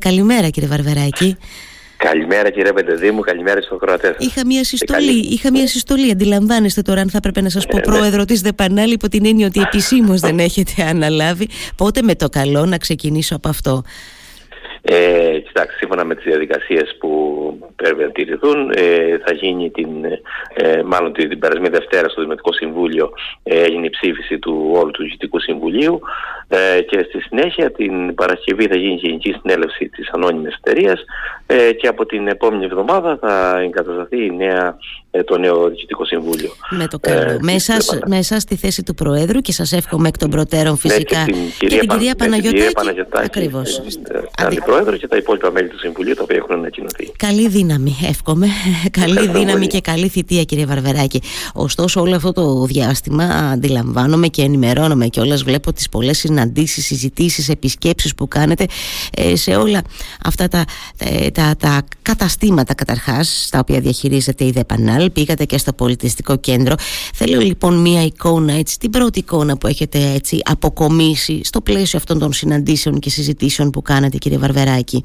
Καλημέρα κύριε Βαρβεράκη. Καλημέρα κύριε Πεντεδήμου, καλημέρα στο Κροατές. Είχα μια συστολή, είχα μια συστολή. Αντιλαμβάνεστε τώρα αν θα έπρεπε να σας πω ε, ναι. πρόεδρο της ΔΕΠΑΝΑΛ υπό την έννοια ότι επισήμως δεν έχετε αναλάβει. Πότε με το καλό να ξεκινήσω από αυτό. Ε, κοιτάξτε, σύμφωνα με τις διαδικασίες που πρέπει να τηρηθούν, ε, θα γίνει την, ε, μάλλον την, την περασμένη Δευτέρα στο Δημοτικό Συμβούλιο ε, έγινε η ψήφιση του όλου του Διοικητικού Συμβουλίου ε, και στη συνέχεια την Παρασκευή θα γίνει η Γενική Συνέλευση της Ανώνυμης Εταιρείας ε, και από την επόμενη εβδομάδα θα εγκατασταθεί η νέα, ε, το νέο Διοικητικό Συμβούλιο. Με το καλό. Ε, με, εσάς, στη θέση του Προέδρου και σας εύχομαι εκ των προτέρων ναι, φυσικά και, την κυρία, και την κυρία Παναγιωτάκη. Ακριβώς. Αντιπρόεδρο και τα υπόλοιπα μέλη του Συμβουλίου τα οποία έχουν ανακοινωθεί. Καλή δύναμη, εύχομαι. καλή δύναμη και καλή θητεία, κύριε Βαρβεράκη. Ωστόσο, όλο αυτό το διάστημα αντιλαμβάνομαι και ενημερώνομαι και όλες βλέπω τις πολλές συναντήσεις, συζητήσεις, επισκέψεις που κάνετε ε, σε όλα αυτά τα, ε, τα, τα καταστήματα καταρχάς στα οποία διαχειρίζεται η ΔΕΠΑΝΑΛ. Πήγατε και στο πολιτιστικό κέντρο. Θέλω λοιπόν μία εικόνα, έτσι, την πρώτη εικόνα που έχετε έτσι αποκομίσει στο πλαίσιο αυτών των συναντήσεων και συζητήσεων που κάνετε, κύριε Βαρβεράκη.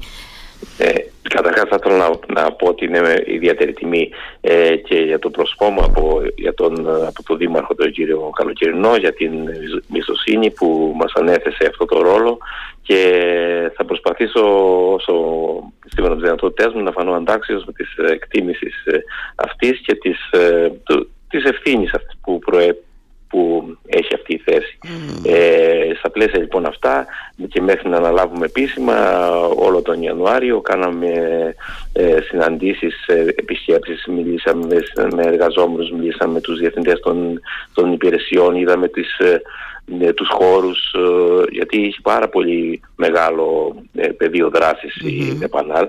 Ε, Καταρχάς θα ήθελα να, να, πω ότι είναι ιδιαίτερη τιμή ε, και για το πρόσωπό μου από, για τον, από τον Δήμαρχο τον κύριο Καλοκαιρινό για την μισθοσύνη που μας ανέθεσε αυτό το ρόλο. Και θα προσπαθήσω όσο σύμφωνα με τις δυνατότητές μου να φανώ αντάξιος με τις εκτίμησεις ε, αυτής και της, ε, της ευθύνης αυτής που, προέ, που έχει αυτή η θέση. Ε, στα πλαίσια λοιπόν αυτά και μέχρι να αναλάβουμε επίσημα όλο τον Ιανουάριο κάναμε ε, συναντήσεις, ε, επισκέψεις, μιλήσαμε με εργαζόμενους, μιλήσαμε με τους διευθυντές των, των υπηρεσιών, είδαμε τις, ε, ε τους χώρους ε, γιατί έχει πάρα πολύ μεγάλο ε, πεδίο δράσης mm-hmm. η ΕΠΑΝΑΛ.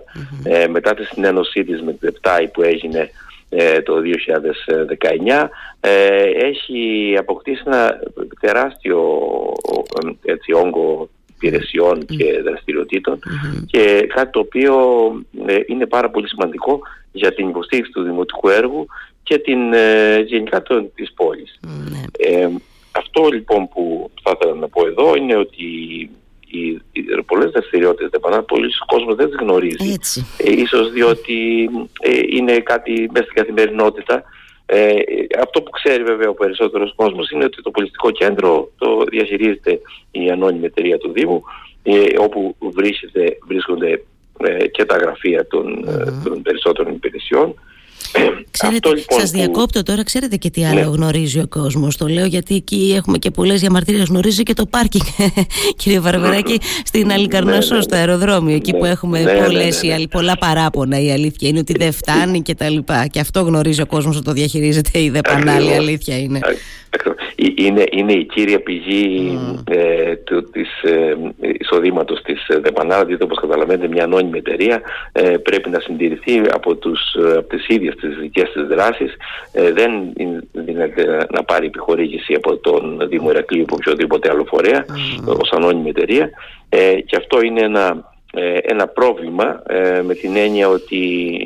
μετά τη συνένωσή της με την ΕΠΤΑΗ που έγινε ε, το 2019 ε, έχει αποκτήσει ένα τεράστιο έτσι, όγκο υπηρεσιών και δραστηριοτήτων και κάτι το οποίο ε, είναι πάρα πολύ σημαντικό για την υποστήριξη του δημοτικού έργου και την γενικά το, της πόλης. αυτό λοιπόν που θα ήθελα να πω εδώ είναι ότι οι, οι πολλές δραστηριότητες δεν πολλοί κόσμος δεν τις γνωρίζει. Ε, ίσως διότι ε, είναι κάτι μέσα στην καθημερινότητα. Ε, αυτό που ξέρει βέβαια ο περισσότερος κόσμος είναι ότι το πολιτικό κέντρο το διαχειρίζεται η ανώνυμη εταιρεία του Δήμου, ε, όπου βρίσκεται, βρίσκονται ε, και τα γραφεία των, των περισσότερων υπηρεσιών. Ξέρετε, λοιπόν σας διακόπτω τώρα, ξέρετε και τι άλλο ναι. γνωρίζει ο κόσμος. Το λέω γιατί εκεί έχουμε και πολλές διαμαρτυρίες. Γνωρίζει και το πάρκινγκ, κύριε Βαρβεράκη, στην Αλικαρνασό, ναι, ναι, στο αεροδρόμιο. Εκεί που έχουμε πολλές, πολλά παράπονα. Η αλήθεια είναι ότι δεν φτάνει και τα λοιπά. Και αυτό γνωρίζει ο κόσμος ότι το διαχειρίζεται η ΔΕΠΑΝΑΛ. Η αλήθεια είναι. Είναι, είναι η κύρια πηγή ε, του, της ε, εισοδήματος της ΔΕΠΑΝΑΛ, διότι όπως καταλαβαίνετε μια ανώνυμη εταιρεία ε, πρέπει να συντηρηθεί από, τους, από τις ίδιες τις δικές της δράσεις. Ε, δεν δίνεται να πάρει επιχορήγηση από τον Δήμο Ηρακλείου ή οποιοδήποτε άλλο φορέα mm. ως ανώνυμη εταιρεία ε, και αυτό είναι ένα ε, ένα πρόβλημα ε, με την έννοια ότι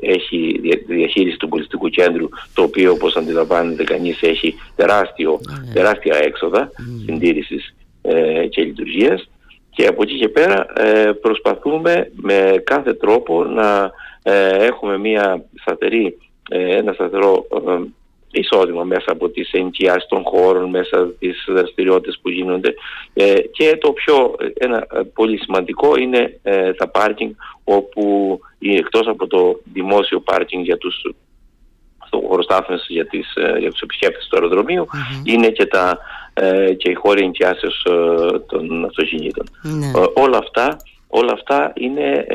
έχει διαχείριση του πολιτικού κέντρου το οποίο όπως αντιλαμβάνεται κανείς έχει τεράστιο, ναι. τεράστια έξοδα mm. συντήρησης ε, και λειτουργίας και από εκεί και πέρα προσπαθούμε με κάθε τρόπο να έχουμε μια σταθερή, ένα σταθερό εισόδημα μέσα από τις ενοικιάσεις των χώρων, μέσα από τις δραστηριότητες που γίνονται ε, και το πιο ένα ε, πολύ σημαντικό είναι ε, τα πάρκινγκ όπου εκτός από το δημόσιο πάρκινγκ για τους στο για, τις, για τους επισκέπτες του αεροδρομιου είναι και, τα, και οι χώροι ενοικιάσεως των αυτοκινήτων. Ναι. όλα, αυτά, όλα αυτά είναι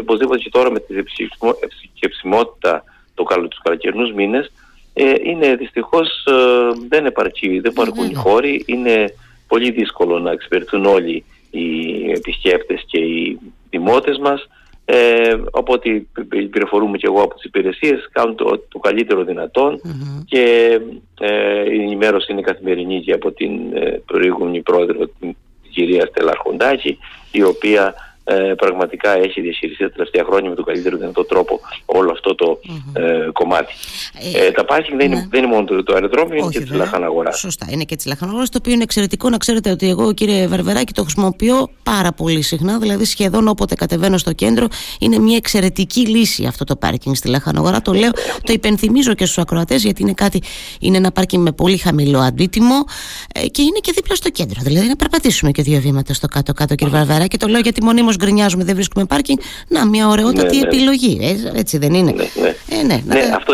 οπωσδήποτε και τώρα με τη επισκεψιμότητα το καλό, τους καλοκαιρινούς μήνες ε, είναι δυστυχώς ε, δεν επαρκεί, δεν υπάρχουν οι χώροι, είναι πολύ δύσκολο να εξυπηρετούν όλοι οι επισκέπτες και οι δημότες μας. Ε, οπότε πληροφορούμε και εγώ από τις υπηρεσίες κάνουν το, το καλύτερο και ε, η ενημέρωση είναι καθημερινή και από την ε, προηγούμενη πρόεδρο την κυρία Στέλλα Αρχοντάκη η οποία ε, πραγματικά έχει διαχειριστεί τα τελευταία χρόνια με τον καλύτερο δυνατό τρόπο όλο αυτό το ε, κομμάτι. Ε, ε, τα πάρκινγκ δεν, είναι, ναι. δεν είναι μόνο το, το αεροδρόμιο, είναι και τη λαχαναγορά. αγορά. Σωστά, είναι και τη λαχαναγορά, το οποίο είναι εξαιρετικό. Να ξέρετε ότι εγώ, κύριε Βαρβεράκη, το χρησιμοποιώ πάρα πολύ συχνά. Δηλαδή, σχεδόν όποτε κατεβαίνω στο κέντρο, είναι μια εξαιρετική λύση αυτό το πάρκινγκ στη λαχαναγορά. Το λέω, το υπενθυμίζω και στους ακροατές, γιατί είναι, κάτι, είναι ένα πάρκινγκ με πολύ χαμηλό αντίτιμο ε, και είναι και δίπλα στο κέντρο. Δηλαδή, να περπατήσουμε και δύο βήματα στο κάτω-κάτω, κύριε Βαρβεράκη. Και το λέω γιατί μονίμω γκρινιάζουμε, δεν βρίσκουμε πάρκινγκ. Να, μια ωραιότατη ναι, ναι. επιλογή. Ε, έτσι δεν είναι. Ναι, ναι. Ε, ναι, ναι, αυτό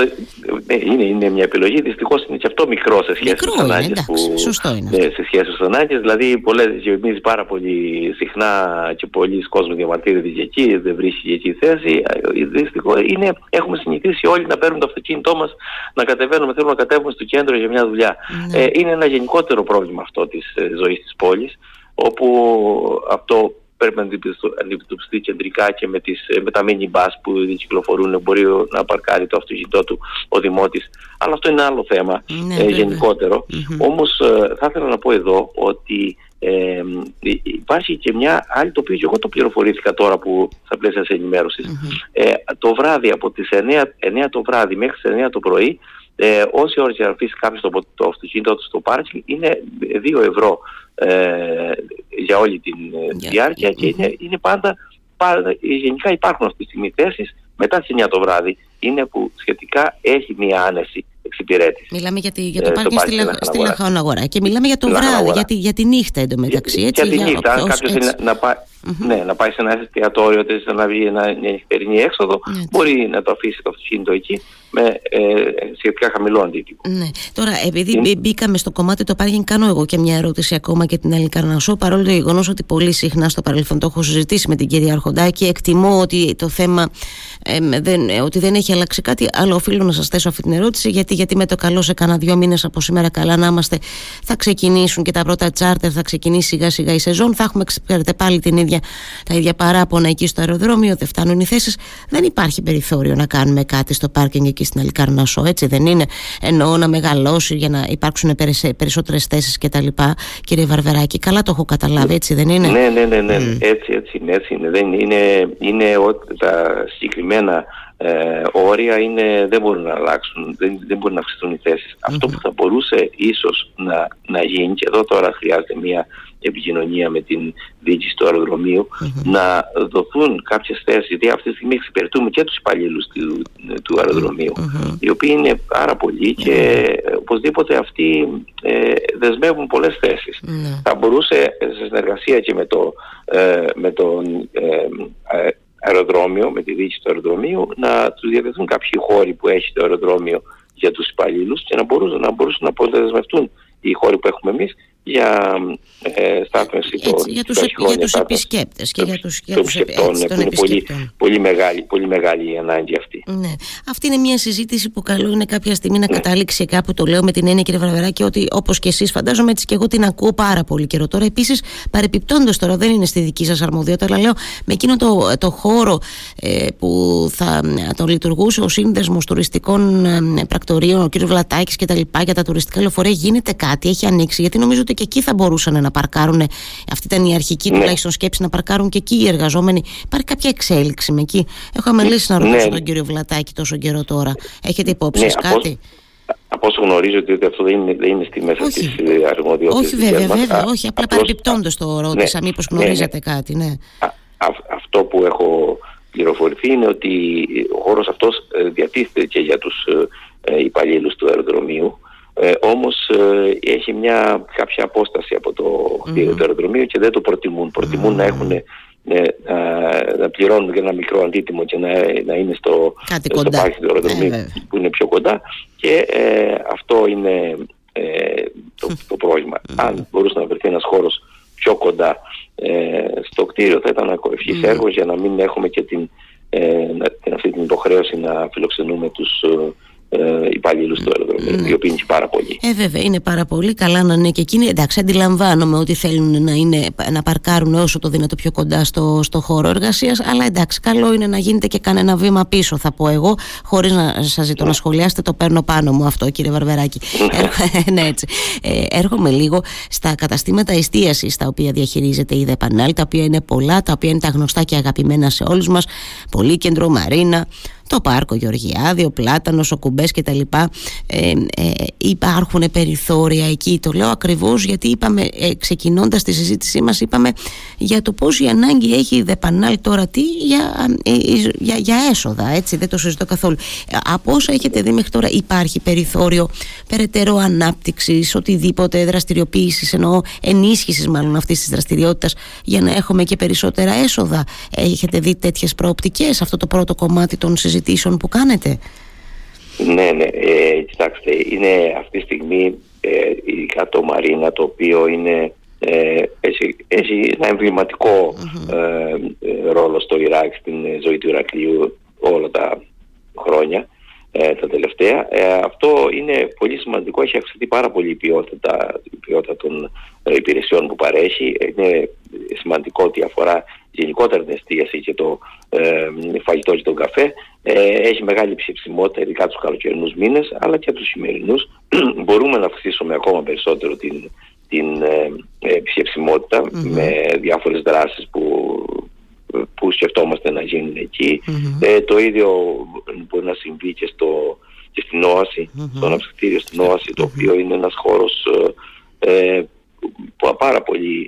ναι, είναι, είναι μια επιλογή. Δυστυχώς είναι και αυτό μικρό σε σχέση με τι ανάγκε. Σωστό είναι. Ναι, σε σχέση με τι ανάγκε. Δηλαδή, πολλές γεμίζει πάρα πολύ συχνά και πολλοί κόσμοι διαμαρτύρονται εκεί, δεν βρίσκει εκεί θέση. Ε, Δυστυχώς έχουμε συνηθίσει όλοι να παίρνουμε το αυτοκίνητό μας, να κατεβαίνουμε, θέλουμε να κατέβουμε στο κέντρο για μια δουλειά. Ναι. Ε, είναι ένα γενικότερο πρόβλημα αυτό της ε, ζωής της πόλης, όπου αυτό πρέπει να αντιμετωπιστεί κεντρικά και με, τις, με τα mini bus που κυκλοφορούν μπορεί να παρκάρει το αυτοκίνητό του ο Δημότης αλλά αυτό είναι άλλο θέμα ναι, ε, γενικότερο mm-hmm. όμως ε, θα ήθελα να πω εδώ ότι ε, υπάρχει και μια άλλη το οποίο και εγώ το πληροφορήθηκα τώρα που θα πλαίσια σε ενημέρωσης mm-hmm. ε, το βράδυ από τις 9, 9 το βράδυ μέχρι τις 9 το πρωί ε, όση ώρα και να αφήσει κάποιος το, το αυτοκίνητό του στο πάρκινγκ είναι 2 ευρώ ε, για όλη τη ε, διάρκεια και είναι, είναι πάντα, πάντα, γενικά υπάρχουν αυτή τη στιγμή θέσεις μετά τις 9 το βράδυ είναι που σχετικά έχει μια άνεση εξυπηρέτηση. Μιλάμε για, τη, για το ε, πάρκινγκ στη, στη Λαχάων Αγορά και μιλάμε για το βράδυ, για τη, για τη νύχτα εντωμεταξύ. Για, έτσι, για τη νύχτα, αν κάποιος να, να, πάει, mm-hmm. ναι, να πάει σε ένα εστιατόριο, να βγει μια νυχτερινή έξοδο, μπορεί να το αφήσει το αυτοκίνητο εκεί με ε, σχετικά χαμηλό αντίτυπο. Ναι. Τώρα, επειδή Είναι... μπήκαμε στο κομμάτι το πάρκινγκ, κάνω εγώ και μια ερώτηση ακόμα και την Έλλη Καρνασό. Παρόλο το γεγονός ότι πολύ συχνά στο παρελθόν το έχω συζητήσει με την κυρία Αρχοντάκη, εκτιμώ ότι το θέμα ε, δεν, ότι δεν έχει αλλάξει κάτι. Αλλά οφείλω να σας θέσω αυτή την ερώτηση, γιατί, γιατί με το καλό σε κάνα δύο μήνες από σήμερα καλά να είμαστε, θα ξεκινήσουν και τα πρώτα τσάρτερ, θα ξεκινήσει σιγά σιγά η σεζόν. Θα έχουμε ξέρετε, πάλι την ίδια, τα ίδια παράπονα εκεί στο αεροδρόμιο, δεν φτάνουν οι θέσεις. Δεν υπάρχει περιθώριο να κάνουμε κάτι στο πάρκινγκ εκεί στην Αλικαρνασό, έτσι δεν είναι; Εννοώ να μεγαλώσει για να υπάρξουν περισσότερες θέσεις κτλ. Κύριε Βαρβεράκη, καλά το έχω καταλάβει, έτσι δεν είναι; Ναι, ναι, ναι, ναι. Mm. έτσι, έτσι είναι. Έτσι είναι. Δεν είναι, είναι ότι τα συγκεκριμένα ε, όρια είναι, δεν μπορούν να αλλάξουν, δεν, δεν μπορούν να αυξηθούν οι θεσεις mm-hmm. Αυτό που θα μπορούσε ίσως να, να γίνει και εδώ τώρα χρειάζεται μια επικοινωνία με την διοίκηση του αεροδρομιου να δοθούν κάποιες θέσεις, γιατί αυτή τη στιγμή εξυπηρετούμε και τους υπαλλήλους του, του αεροδρομιου οι οποίοι είναι πάρα πολλοί και οπωσδήποτε αυτοί ε, δεσμεύουν πολλές θέσεις. Ναι. Θα μπορούσε σε συνεργασία και με, το, ε, με τον ε, αεροδρόμιο, με τη διοίκηση του αεροδρομίου, να τους διαδεθούν κάποιοι χώροι που έχει το αεροδρόμιο για τους υπαλλήλους και να μπορούσαν να, μπορούσαν να αποδεσμευτούν οι χώροι που έχουμε εμείς για ε, στάθμευση των για τους, για τους επισκέπτες και για τους, για τους επισκεπτών, έτσι, είναι πολύ, πολύ, μεγάλη, πολύ μεγάλη η ανάγκη αυτή. Ναι. Αυτή είναι μια συζήτηση που καλό είναι κάποια στιγμή να ναι. καταλήξει κάπου, το λέω με την έννοια κύριε Βραβεράκη, ότι όπως και εσείς φαντάζομαι έτσι και εγώ την ακούω πάρα πολύ καιρό τώρα. Επίσης παρεπιπτόντως τώρα δεν είναι στη δική σας αρμοδιότητα, αλλά λέω με εκείνο το, το χώρο ε, που θα το λειτουργούσε ο σύνδεσμος τουριστικών ε, πρακτορείων, ο κύριος Βλατάκης και τα λοιπά για τα τουριστικά λεωφορεία γίνεται κάτι, έχει ανοίξει, γιατί νομίζω ότι και εκεί θα μπορούσαν να παρκάρουν. Αυτή ήταν η αρχική ναι. τουλάχιστον σκέψη να παρκάρουν και εκεί οι εργαζόμενοι. Υπάρχει κάποια εξέλιξη με εκεί. Έχω αμελήσει να ρωτήσω ναι. τον κύριο Βλατάκη τόσο καιρό τώρα. Έχετε υπόψη ναι, κάτι; Από όσο γνωρίζω ότι αυτό δεν είναι, δεν είναι στη μέσα της αρμοδιότητας. Όχι, βέβαια, βέβαια. Όχι, απλά παρεμπιπτόντως το ρώτησα, ναι, μήπως ναι, γνωρίζετε ναι, κάτι. Ναι. Α, αυτό που έχω πληροφορηθεί είναι ότι ο χώρος αυτός ε, διατίθεται και για τους ε, ε, υπαλλήλους του αεροδρομίου. Ε, όμως ε, έχει μια κάποια απόσταση από το κτίριο του αεροδρομίου και δεν το προτιμούν. Προτιμούν να έχουν ε, να πληρώνουν για ένα μικρό αντίτιμο και να, να είναι στο, στο πάρκι του αεροδρομίου που είναι πιο κοντά. Και αυτό είναι το, το πρόβλημα. Αν μπορούσε να βρεθεί ένας χώρος πιο κοντά στο κτίριο θα ήταν ευχής mm. έργος για να μην έχουμε και την, την αυτή την υποχρέωση να φιλοξενούμε τους ε, υπαλλήλους του αεροδρομίου, ναι. οι οποίοι είναι πάρα πολύ. Ε, βέβαια, είναι πάρα πολύ. Καλά να είναι και εκείνοι. Εντάξει, αντιλαμβάνομαι ότι θέλουν να, είναι, να παρκάρουν όσο το δυνατό πιο κοντά στο, στο χώρο εργασίας. Αλλά εντάξει, καλό είναι να γίνεται και κανένα βήμα πίσω, θα πω εγώ, χωρίς να σας ζητώ να σχολιάσετε. Το παίρνω πάνω μου αυτό, κύριε Βαρβεράκη. ναι, έτσι. Ε, έρχομαι λίγο στα καταστήματα εστίασης τα οποία διαχειρίζεται η ΔΕΠΑΝΑΛ, τα οποία είναι πολλά, τα οποία είναι τα γνωστά και αγαπημένα σε όλους μας. Πολύ κέντρο, Μαρίνα, το πάρκο Γεωργιάδη, ο Πλάτανος, ο Κουμπές και τα λοιπά ε, ε, υπάρχουν περιθώρια εκεί. Το λέω ακριβώς γιατί είπαμε ε, ξεκινώντας τη συζήτησή μας είπαμε για το πώς η ανάγκη έχει η ΔΕΠΑΝΑΛ τώρα τι για, ε, για, για έσοδα έτσι δεν το συζητώ καθόλου. Από όσα έχετε δει μέχρι τώρα υπάρχει περιθώριο περαιτέρω ανάπτυξης οτιδήποτε δραστηριοποίησης εννοώ ενίσχυσης μάλλον αυτής της δραστηριότητας για να έχουμε και περισσότερα έσοδα. Έχετε δει τέτοιες προοπτικές αυτό το πρώτο κομμάτι των συζητήσεων συζητήσεων που κάνετε; Ναι, ναι. Ε, κοιτάξτε, είναι αυτή τη στιγμή ε, ειδικά το Μαρίνα το οποίο είναι ε, έχει, έχει ένα εμβληματικό ε, ρόλο στο Ιράκ στην ζωή του Ηρακλείου όλα τα χρόνια ε, τα τελευταία. αυτό είναι πολύ σημαντικό, έχει αυξηθεί πάρα πολύ η ποιότητα, η ποιότητα των υπηρεσιών που παρέχει. Είναι σημαντικό ότι αφορά γενικότερα την εστίαση και το ε, φαγητό και τον καφέ ε, έχει μεγάλη ψηφισμότητα ειδικά τους καλοκαιρινούς μήνες αλλά και τους σημερινούς μπορούμε να αυξήσουμε ακόμα περισσότερο την, την ε, ε με διάφορες δράσεις που, που σκεφτόμαστε να γίνουν εκεί. Ε, το ίδιο μπορεί να συμβεί και, στο, και στην όαση στο αναψυκτήριο στην όαση το οποίο είναι ένας χώρος ε, που πάρα πολύ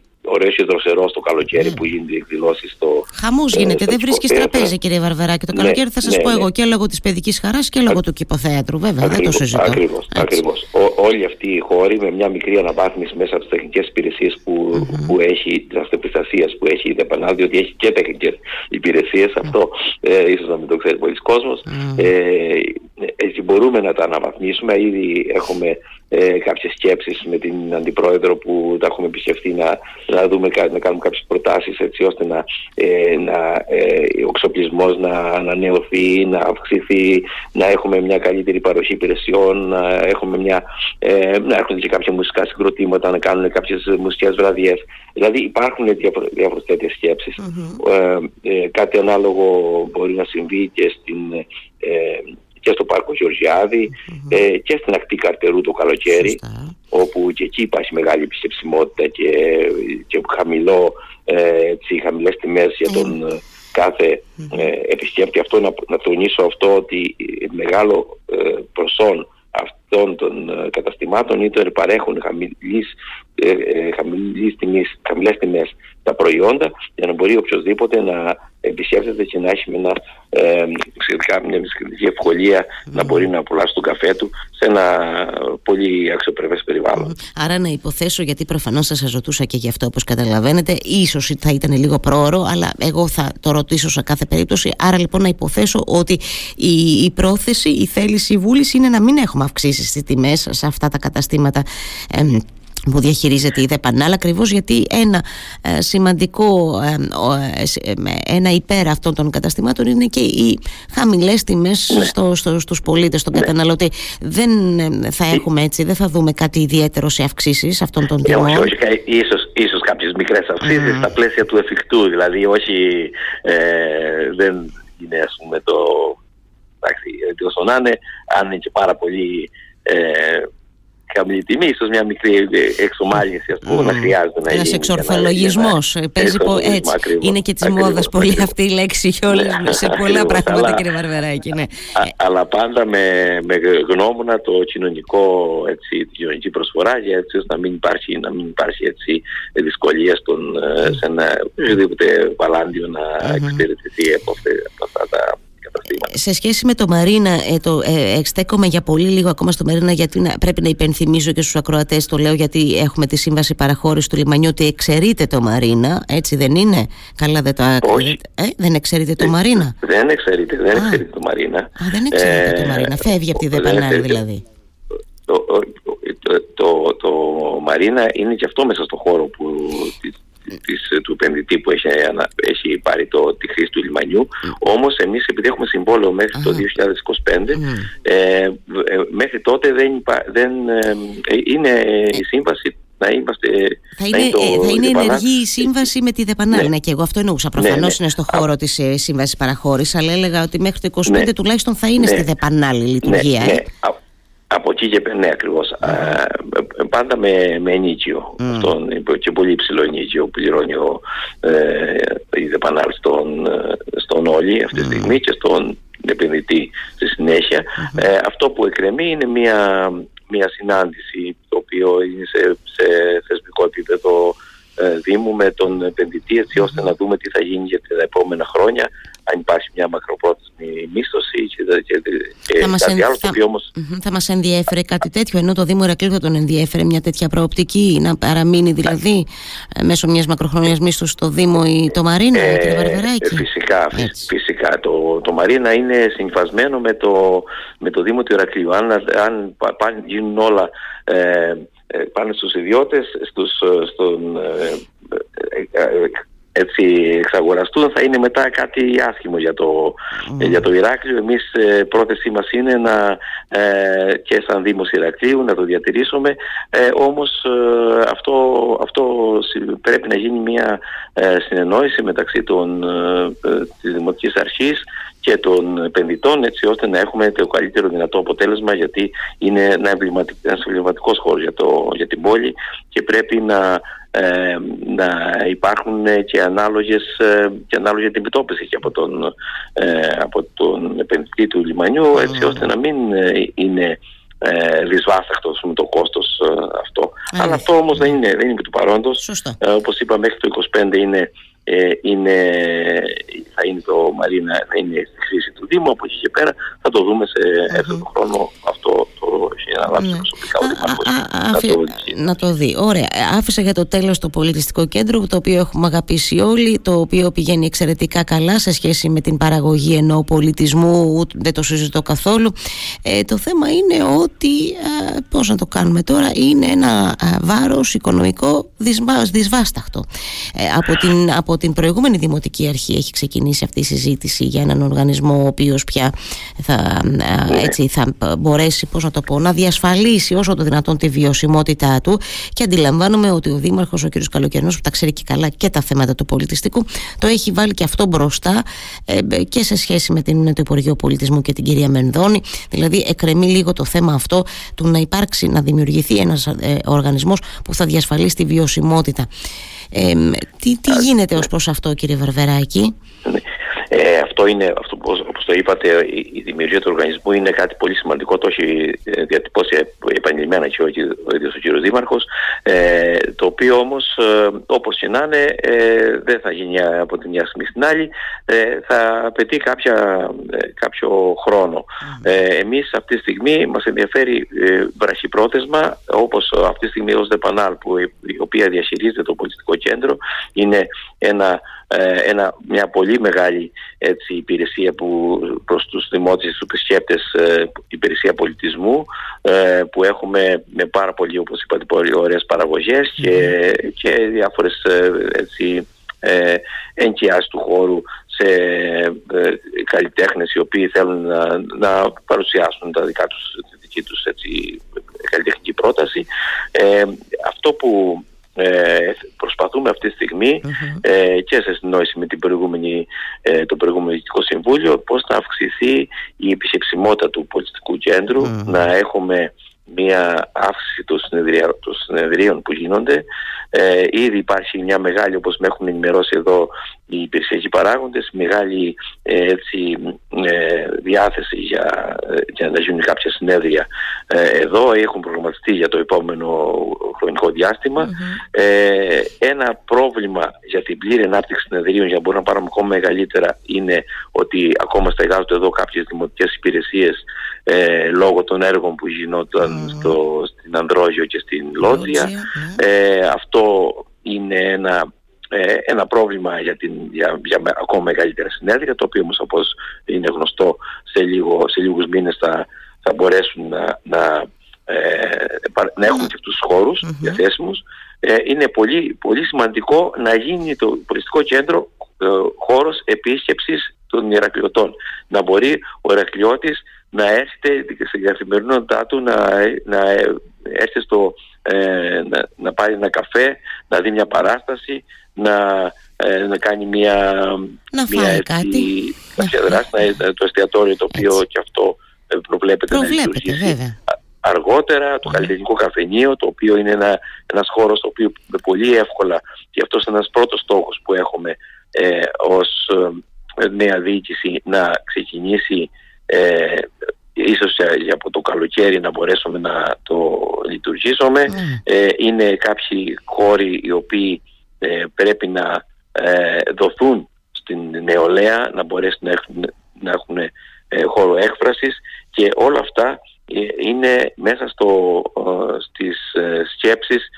ωραίο και δροσερό το καλοκαίρι mm. που γίνεται εκδηλώσεις στο. Χαμός ε, γίνεται, δεν βρίσκεις τραπέζι, κύριε Βαρβεράκη. Το ναι, καλοκαίρι θα σας ναι, πω ναι. εγώ και λόγω της παιδικής χαράς και λόγω του κηποθέατρου, βέβαια. Ακριβώς, δεν το συζητώ. Ακριβώς. Ακριβώς. Όλοι αυτοί οι χώροι με μια μικρή αναβάθμιση μέσα από τις τεχνικές υπηρεσίες που, mm-hmm. που έχει, τι αυτοπιστασίας που έχει η ΔΕΠΑΝΑ, διότι έχει και τεχνικές υπηρεσίες. Mm. Αυτό ε, ίσως να μην το ξέρει πολλοί κόσμος. Mm. Ε, έτσι μπορούμε να τα αναβαθμίσουμε. Ήδη έχουμε ε, κάποιες σκέψεις με την Αντιπρόεδρο που τα έχουμε επισκεφθεί να, να, δούμε, να κάνουμε κάποιες προτάσεις έτσι ώστε να, ε, να, ε, ο εξοπλισμός να ανανεωθεί, να αυξηθεί, να έχουμε μια καλύτερη παροχή υπηρεσιών, να έχουμε μια, ε, να έρχονται και κάποια μουσικά συγκροτήματα, να κάνουν κάποιες μουσικές βραδιές. Δηλαδή υπάρχουν διάφορες τέτοιες Ε, ε, κάτι ανάλογο μπορεί να συμβεί και στην ε, και στο πάρκο ε, και στην ακτή Καρτερού το καλοκαίρι όπου και εκεί υπάρχει μεγάλη επισκεψιμότητα και, και χαμηλό, ε, χαμηλές τιμές για τον ε, κάθε ε, επισκέπτη. Αυτό να, να τονίσω αυτό ότι μεγάλο ε, προσόν αυτών των ε, καταστημάτων είτε παρέχουν χαμηλής, ε, ε, χαμηλής τιμής, χαμηλές τιμές τα προϊόντα για να μπορεί οποιοδήποτε να επισκέπτεται και να έχει ένα, ε, μια σχετική ευκολία να μπορεί να απολαύσει τον καφέ του σε ένα πολύ αξιοπρεπές περιβάλλον. Άρα να υποθέσω, γιατί προφανώς θα σας ρωτούσα και γι' αυτό όπως καταλαβαίνετε, ίσως θα ήταν λίγο πρόωρο, αλλά εγώ θα το ρωτήσω σε κάθε περίπτωση. Άρα λοιπόν να υποθέσω ότι η, η πρόθεση, η θέληση, η βούληση είναι να μην έχουμε αυξήσεις στις τιμές σε αυτά τα καταστήματα που διαχειρίζεται η ΔΕΠΑΝΑΛ ακριβώς γιατί ένα ε, σημαντικό ε, ε, ένα υπέρ αυτών των καταστημάτων είναι και οι χαμηλές τιμές ναι. στο, στο, στους πολίτες, στον ναι. καταναλωτή δεν θα έχουμε έτσι, δεν θα δούμε κάτι ιδιαίτερο σε αυξήσεις αυτών των τιμών όχι, όχι, ίσως, ίσως κάποιες μικρές αυξήσεις στα πλαίσια του εφικτού δηλαδή όχι δεν είναι ας πούμε το εντάξει, όσο να είναι αν είναι και πάρα πολύ χαμηλή τιμή, ίσως μια μικρή εξομάλυνση, ας πούμε, mm. να χρειάζεται να γίνει. Ένα εξορθολογισμός. Έτσι. είναι και της μόδας πολύ αυτή η λέξη ναι. σε πολλά πράγματα, κύριε Βαρβεράκη. Ναι. αλλά πάντα με, με γνώμονα το κοινωνικό, έτσι, την κοινωνική προσφορά, για έτσι ώστε να μην υπάρχει, να μην υπάρχει έτσι, δυσκολία στον, ε, σε ένα οποιοδήποτε παλάντιο να εξυπηρετηθεί από αυτά τα σε σχέση με το Μαρίνα, ε, το, ε, στέκομαι για πολύ λίγο ακόμα στο Μαρίνα, γιατί να, πρέπει να υπενθυμίζω και στους ακροατές, το λέω γιατί έχουμε τη σύμβαση παραχώρησης του λιμανιού, ότι εξαιρείται το Μαρίνα, έτσι δεν είναι; Καλά, δεν το Όχι. Ε, δεν εξαιρείται το Μαρίνα; Δεν εξαιρείται, δεν εξαιρείται το Μαρίνα. Α, δεν εξαιρείται το Μαρίνα. Φεύγει από τη Δεπανάλη δηλαδή. Το, το, το, το, Μαρίνα είναι και αυτό μέσα στο χώρο που της, του επενδυτή που έχει, έχει πάρει το, τη χρήση του λιμανιού. Όμως εμείς επειδή έχουμε συμβόλαιο μέχρι το 2025, ε, μέχρι τότε δεν, δεν είναι η σύμβαση να είμαστε. Θα είναι, είναι, θα είναι ενεργή η σύμβαση με τη ΔΕΠΑΝΑΛ. Ναι. ναι, και εγώ αυτό εννοούσα. Προφανώς ναι, ναι. είναι στο χώρο της ε, σύμβασης παραχώρησης, αλλά έλεγα ότι μέχρι το 25 ναι. τουλάχιστον θα είναι στη ΔΕΠΑΝΑΛ η λειτουργία. Ναι, ε. Από εκεί και ναι, ακριβώς. Πάντα με, με ενίκιο. Mm. Αυτόν, και πολύ υψηλό ενίκιο που πληρώνει ο, ε, η ΔΕΠΑΝΑΛ στον, στον Όλη αυτή τη στιγμή και στον επενδυτή στη συνέχεια. Ε, αυτό που εκκρεμεί είναι μια μια συνάντηση το οποίο είναι σε, σε θεσμικό επίπεδο ε, Δήμου με τον επενδυτή έτσι ώστε να δούμε τι θα γίνει για τα επόμενα χρόνια αν υπάρχει μια μακροπρόθεσμη μίσθωση και, και, και θα κάτι άλλο θα... όμως... Θα μας ενδιέφερε κάτι τέτοιο ενώ το Δήμο Ερακλείου θα τον ενδιέφερε μια τέτοια προοπτική να παραμείνει δηλαδή ε, μέσω μιας μακροχρονίας μίσθωσης στο Δήμο ή το Μαρίνα ε, κύριε Βαρβεράκη. Φυσικά, φυσικά. Το, το Μαρίνα είναι συμφασμένο με το, με το Δήμο του Ερακλείου. Αν, αν πάνε, γίνουν όλα ε, ε, πάνε στους ιδιώτες, στους, στον, έτσι εξαγοραστούν θα είναι μετά κάτι άσχημο για το, για το Ηράκλειο. Εμείς ε, πρόθεσή μας είναι να ε, και σαν Δήμος Ηρακλείου να το διατηρήσουμε ε, όμως ε, αυτό, αυτό πρέπει να γίνει μια ε, συνεννόηση μεταξύ των, της Δημοτικής Αρχής και των επενδυτών έτσι ώστε να έχουμε το καλύτερο δυνατό αποτέλεσμα γιατί είναι ένας εμβληματικός χώρος για, το, για την πόλη και πρέπει να ε, να υπάρχουν και ανάλογες ε, και ανάλογη αντιμετώπιση και από τον, ε, από τον επενδυτή του λιμανιού έτσι ώστε να μην ε, είναι ε, δυσβάσταχτος με το κόστος αυτό. Αλλά αυτό όμως δεν είναι, δεν είναι του παρόντος. όπως είπα μέχρι το 25 είναι είναι, θα είναι το Μαρίνα, θα είναι στη χρήση του Δήμου. Από εκεί και πέρα θα το δούμε σε mm χρόνο αυτό το έχει αναλάβει ναι. προσωπικά ο να, το δει. Ωραία. Άφησα για το τέλος το πολιτιστικό κέντρο το οποίο έχουμε αγαπήσει όλοι, το οποίο πηγαίνει εξαιρετικά καλά σε σχέση με την παραγωγή ενώ πολιτισμού, δεν το συζητώ καθόλου. Ε, το θέμα είναι ότι, πώ πώς να το κάνουμε τώρα, είναι ένα βάρος οικονομικό δυσβάσταχτο. Ε, από, την, από την προηγούμενη Δημοτική Αρχή έχει ξεκινήσει αυτή η συζήτηση για έναν οργανισμό ο οποίος πια θα, ναι. έτσι, θα μπορέσει πώς να το πω, να διασφαλίσει όσο το δυνατόν τη βιωσιμότητά του και αντιλαμβάνομαι ότι ο Δήμαρχος ο κ. Καλοκαιρινός που τα ξέρει και καλά και τα θέματα του πολιτιστικού το έχει βάλει και αυτό μπροστά ε, και σε σχέση με την, το Υπουργείο Πολιτισμού και την κυρία Μενδώνη δηλαδή εκρεμεί λίγο το θέμα αυτό του να υπάρξει, να δημιουργηθεί ένας ε, οργανισμός που θα διασφαλίσει τη βιωσιμότητα ε, τι, τι γίνεται ως προς αυτό κύριε Βαρβεράκη ναι. Ε, αυτό είναι, αυτό όπως, όπως το είπατε, η, η, δημιουργία του οργανισμού είναι κάτι πολύ σημαντικό, το έχει ε, διατυπώσει επανειλημμένα και ο, ο ίδιος ο κύριος Δήμαρχος, ε, το οποίο όμως ε, όπως και να είναι ε, δεν θα γίνει από τη μια στιγμή στην άλλη, ε, θα απαιτεί κάποια, κάποιο χρόνο. Ε, εμείς αυτή τη στιγμή μας ενδιαφέρει ε, βραχυπρόθεσμα, όπως αυτή τη στιγμή ως ΔΕΠΑΝΑΛ που η οποία διαχειρίζεται το πολιτιστικό κέντρο, είναι ένα ε, ένα, μια πολύ μεγάλη έτσι, υπηρεσία που προς τους δημότες, τους επισκέπτες ε, υπηρεσία πολιτισμού ε, που έχουμε με πάρα πολύ όπως είπατε πολύ ωραίες παραγωγές και, και διάφορες έτσι, ε, ενοικιάσεις του χώρου σε ε, καλλιτέχνες οι οποίοι θέλουν να, να παρουσιάσουν τα δικά τους, τη δική τους έτσι, καλλιτεχνική πρόταση. Ε, αυτό που ε, προσπαθούμε αυτή τη στιγμη ε, και σε συνόηση με την προηγούμενη, ε, το προηγούμενο Διοικητικό Συμβούλιο πώς θα αυξηθεί η επισκεψιμότητα του πολιτιστικού να έχουμε μια αύξηση των, συνεδρίων που γίνονται. Ε, ήδη υπάρχει μια μεγάλη, όπως με έχουν ενημερώσει εδώ οι υπηρεσιακοί παράγοντες, μεγάλη ε, έτσι, ε, διάθεση για, για να γίνουν κάποια συνέδρια εδώ. Έχουν προγραμματιστεί για το επόμενο χρονικό ένα πρόβλημα για την πλήρη ανάπτυξη συνεδρίων, για να μπορούμε να πάρουμε ακόμα μεγαλύτερα, είναι ότι ακόμα στεγάζονται εδώ κάποιες δημοτικές υπηρεσίες λόγω των έργων που γινόταν στο, στην Ανδρόγιο και στην Λότζια. Ναι. Ε, αυτό είναι ένα, ε, ένα πρόβλημα για, την, για, για ακόμα μεγαλύτερα συνέδρια, το οποίο όμως όπως είναι γνωστό σε, λίγο, σε λίγους μήνες θα, θα μπορέσουν να, να, ε, να έχουν και αυτούς τους χώρους διαθέσιμους. ε, είναι πολύ, πολύ σημαντικό να γίνει το πολιτιστικό κέντρο ε, χώρος επίσκεψης των Ηρακλειωτών. Να μπορεί ο Ηρακλειώτης να έρθει στην καθημερινότητά του, να, να έρθει στο, ε, να, να πάρει ένα καφέ, να δει μια παράσταση, να, ε, να κάνει μια, να μια έτσι, κάτι. δράση, να, το εστιατόριο το οποίο έτσι. και αυτό προβλέπεται, προβλέπεται να βέβαια. Αργότερα το καλλιτεχνικό καφενείο, το οποίο είναι ένα, ένας χώρος το οποίο πολύ εύκολα και αυτός είναι ένας πρώτος στόχος που έχουμε ε, ως ε, νέα διοίκηση να ξεκινήσει ε, ίσως για, από το καλοκαίρι να μπορέσουμε να το λειτουργήσουμε. Ναι. Ε, είναι κάποιοι χώροι οι οποίοι ε, πρέπει να ε, δοθούν στην νεολαία να μπορέσουν να έχουν, να έχουν χώρο έκφρασης και όλα αυτά είναι μέσα στο, στις σκέψεις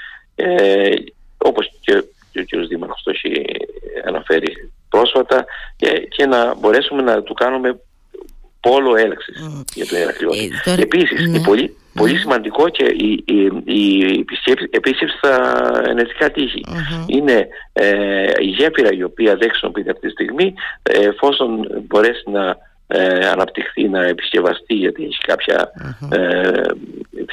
όπως και ο κ. Δήμαρχος το έχει αναφέρει πρόσφατα και, και να μπορέσουμε να του κάνουμε πόλο έλεξης mm. για τον Ηρακλειώτη. Ε, τώρα... Επίσης, ναι. πολύ, πολύ ναι. σημαντικό και η, η, η επίσκεψη στα ενεργικά τείχη. Mm-hmm. Είναι ε, η γέφυρα η οποία δεν χρησιμοποιείται αυτή τη στιγμή ε, εφόσον μπορέσει να ε, αναπτυχθεί, να επισκευαστεί γιατί έχει κάποια, uh-huh. ε,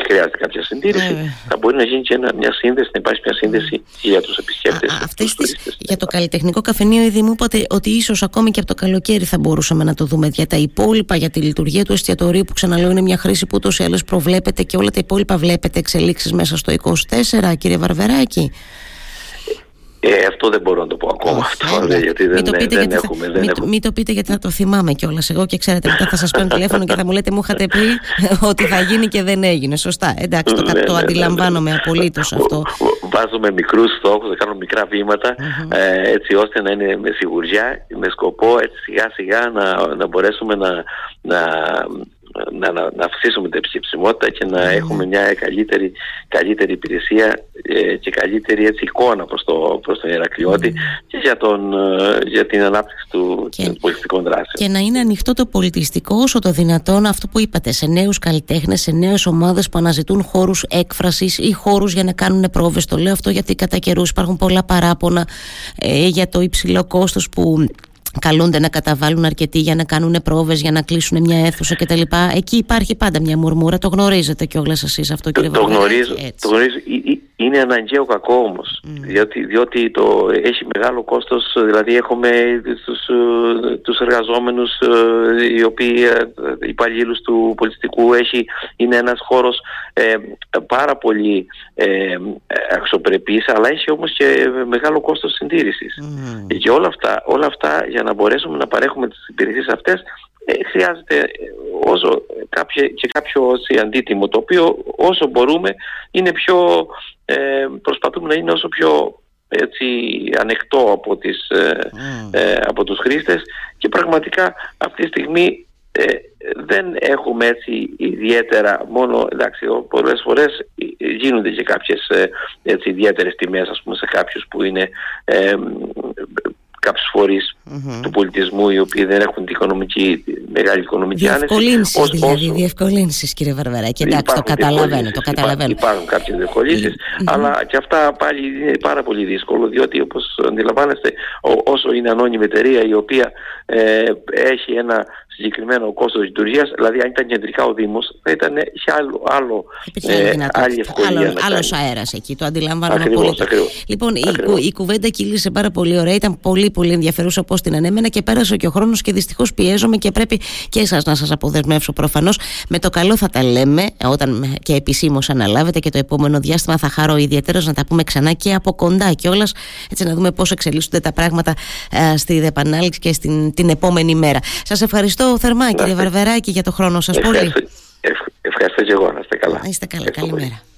χρειάζεται κάποια συντήρηση uh-huh. θα μπορεί να γίνει και ένα, μια σύνδεση, να υπάρχει μια σύνδεση uh-huh. για τους επισκέπτες. Αυτές τις, για το καλλιτεχνικό καφενείο ήδη μου είπατε ότι ίσως ακόμη και από το καλοκαίρι θα μπορούσαμε να το δούμε για τα υπόλοιπα, για τη λειτουργία του εστιατορίου που ξαναλέω είναι μια χρήση που ούτως ή άλλως προβλέπετε και όλα τα υπόλοιπα βλέπετε εξελίξεις μέσα στο 24 κύριε Βαρβεράκη. Ε, αυτό δεν μπορώ να το πω ακόμα αυτό, δε, γιατί δεν, δεν, δεν έχουμε. Θα, δεν μην, έχουμε. μην το πείτε γιατί θα το θυμάμαι κιόλας. Εγώ και ξέρετε, μετά θα σας παίρνω τηλέφωνο και θα μου λέτε, μου είχατε πει ότι θα γίνει και δεν έγινε. Σωστά. Εντάξει, το, ναι, το ναι, αντιλαμβάνομαι ναι, ναι. απολύτως αυτό. Βάζουμε μικρούς στόχους, θα κάνουμε μικρά βήματα, mm-hmm. ε, έτσι ώστε να είναι με σιγουριά, με σκοπό έτσι σιγά σιγά να, να μπορέσουμε να, να να, να, να αυξήσουμε την επισκεψιμότητα και να έχουμε μια καλύτερη, καλύτερη υπηρεσία ε, και καλύτερη έτσι, εικόνα προς, το, προς τον Ηρακλειώτη και για, τον, ε, για την ανάπτυξη του και, πολιτιστικών δράσεων. Και να είναι ανοιχτό το πολιτιστικό όσο το δυνατόν αυτό που είπατε σε νέους καλλιτέχνες, σε νέες ομάδες που αναζητούν χώρους έκφρασης ή χώρους για να κάνουν πρόβες. Το λέω αυτό γιατί κατά καιρούς υπάρχουν πολλά παράπονα ε, για το υψηλό κόστος που καλούνται να καταβάλουν αρκετοί για να κάνουν πρόβες, για να κλείσουν μια αίθουσα κτλ. Εκεί υπάρχει πάντα μια μουρμούρα. Το γνωρίζετε κιόλας εσείς αυτό, κύριε Το, το γνωρίζω. Το γνωρίζω. Είναι αναγκαίο κακό όμως. Mm. Διότι, διότι το έχει μεγάλο κόστος. Δηλαδή, έχουμε τους εργαζόμενους ε, οι οποίοι ε, υπαλλήλους του πολιτιστικού έχει, είναι ένας χώρος ε, πάρα πολύ ε, αξιοπρεπής, αλλά έχει όμως και μεγάλο κόστος συντήρησης. Mm. Και όλα αυτά, όλα αυτά για να μπορέσουμε να παρέχουμε τις υπηρεσίες αυτές ε, χρειάζεται ε, όσο κάποιο, και κάποιο αντίτιμο το οποίο όσο μπορούμε είναι πιο ε, προσπαθούμε να είναι όσο πιο έτσι ανεκτό από, τις, ε, από τους χρήστες. Και πραγματικά αυτή τη στιγμή δεν έχουμε έτσι ιδιαίτερα μόνο εντάξει πολλές φορές γίνονται και κάποιες έτσι ιδιαίτερες τιμές ας πούμε σε κάποιους που είναι κάποιους του πολιτισμού οι οποίοι δεν έχουν την οικονομική, μεγάλη οικονομική άνεση. Διευκολύνσεις δηλαδή, διευκολύνσεις κύριε Βαρβαράκη. Εντάξει, το καταλαβαίνω. Το καταλαβαίνω. Υπάρχουν, κάποιες διευκολύνσεις, αλλά και αυτά πάλι είναι πάρα πολύ δύσκολο, διότι όπως αντιλαμβάνεστε, όσο είναι ανώνυμη εταιρεία η οποία ε, έχει ένα συγκεκριμένο κόστος λειτουργίας, δηλαδή αν ήταν κεντρικά ο Δήμος, θα ήταν σε άλλο, άλλο ε, άλλη ευκολία. Άλλο αέρας εκεί, το αντιλαμβάνομαι πολύ. Λοιπόν, Η, η κουβέντα κύλησε πάρα πολύ ωραία, ήταν πολύ πολύ ενδιαφέρουσα όπως την ανέμενα και πέρασε και ο χρόνος και δυστυχώς πιέζομαι και πρέπει και εσάς να σας αποδεσμεύσω προφανώς. Με το καλό θα τα λέμε όταν και επισήμως αναλάβετε και το επόμενο διάστημα θα χαρώ ιδιαίτερα να τα πούμε ξανά και από κοντά και όλα έτσι να δούμε πώς εξελίσσονται τα πράγματα ε, στη επανάληψη και στην, την επόμενη μέρα. Σας ευχαριστώ θερμά κύριε Βαρβεράκη για το χρόνο σας πολύ. Ευχαριστώ και εγώ, να είστε καλά. Να είστε καλά, καλημέρα.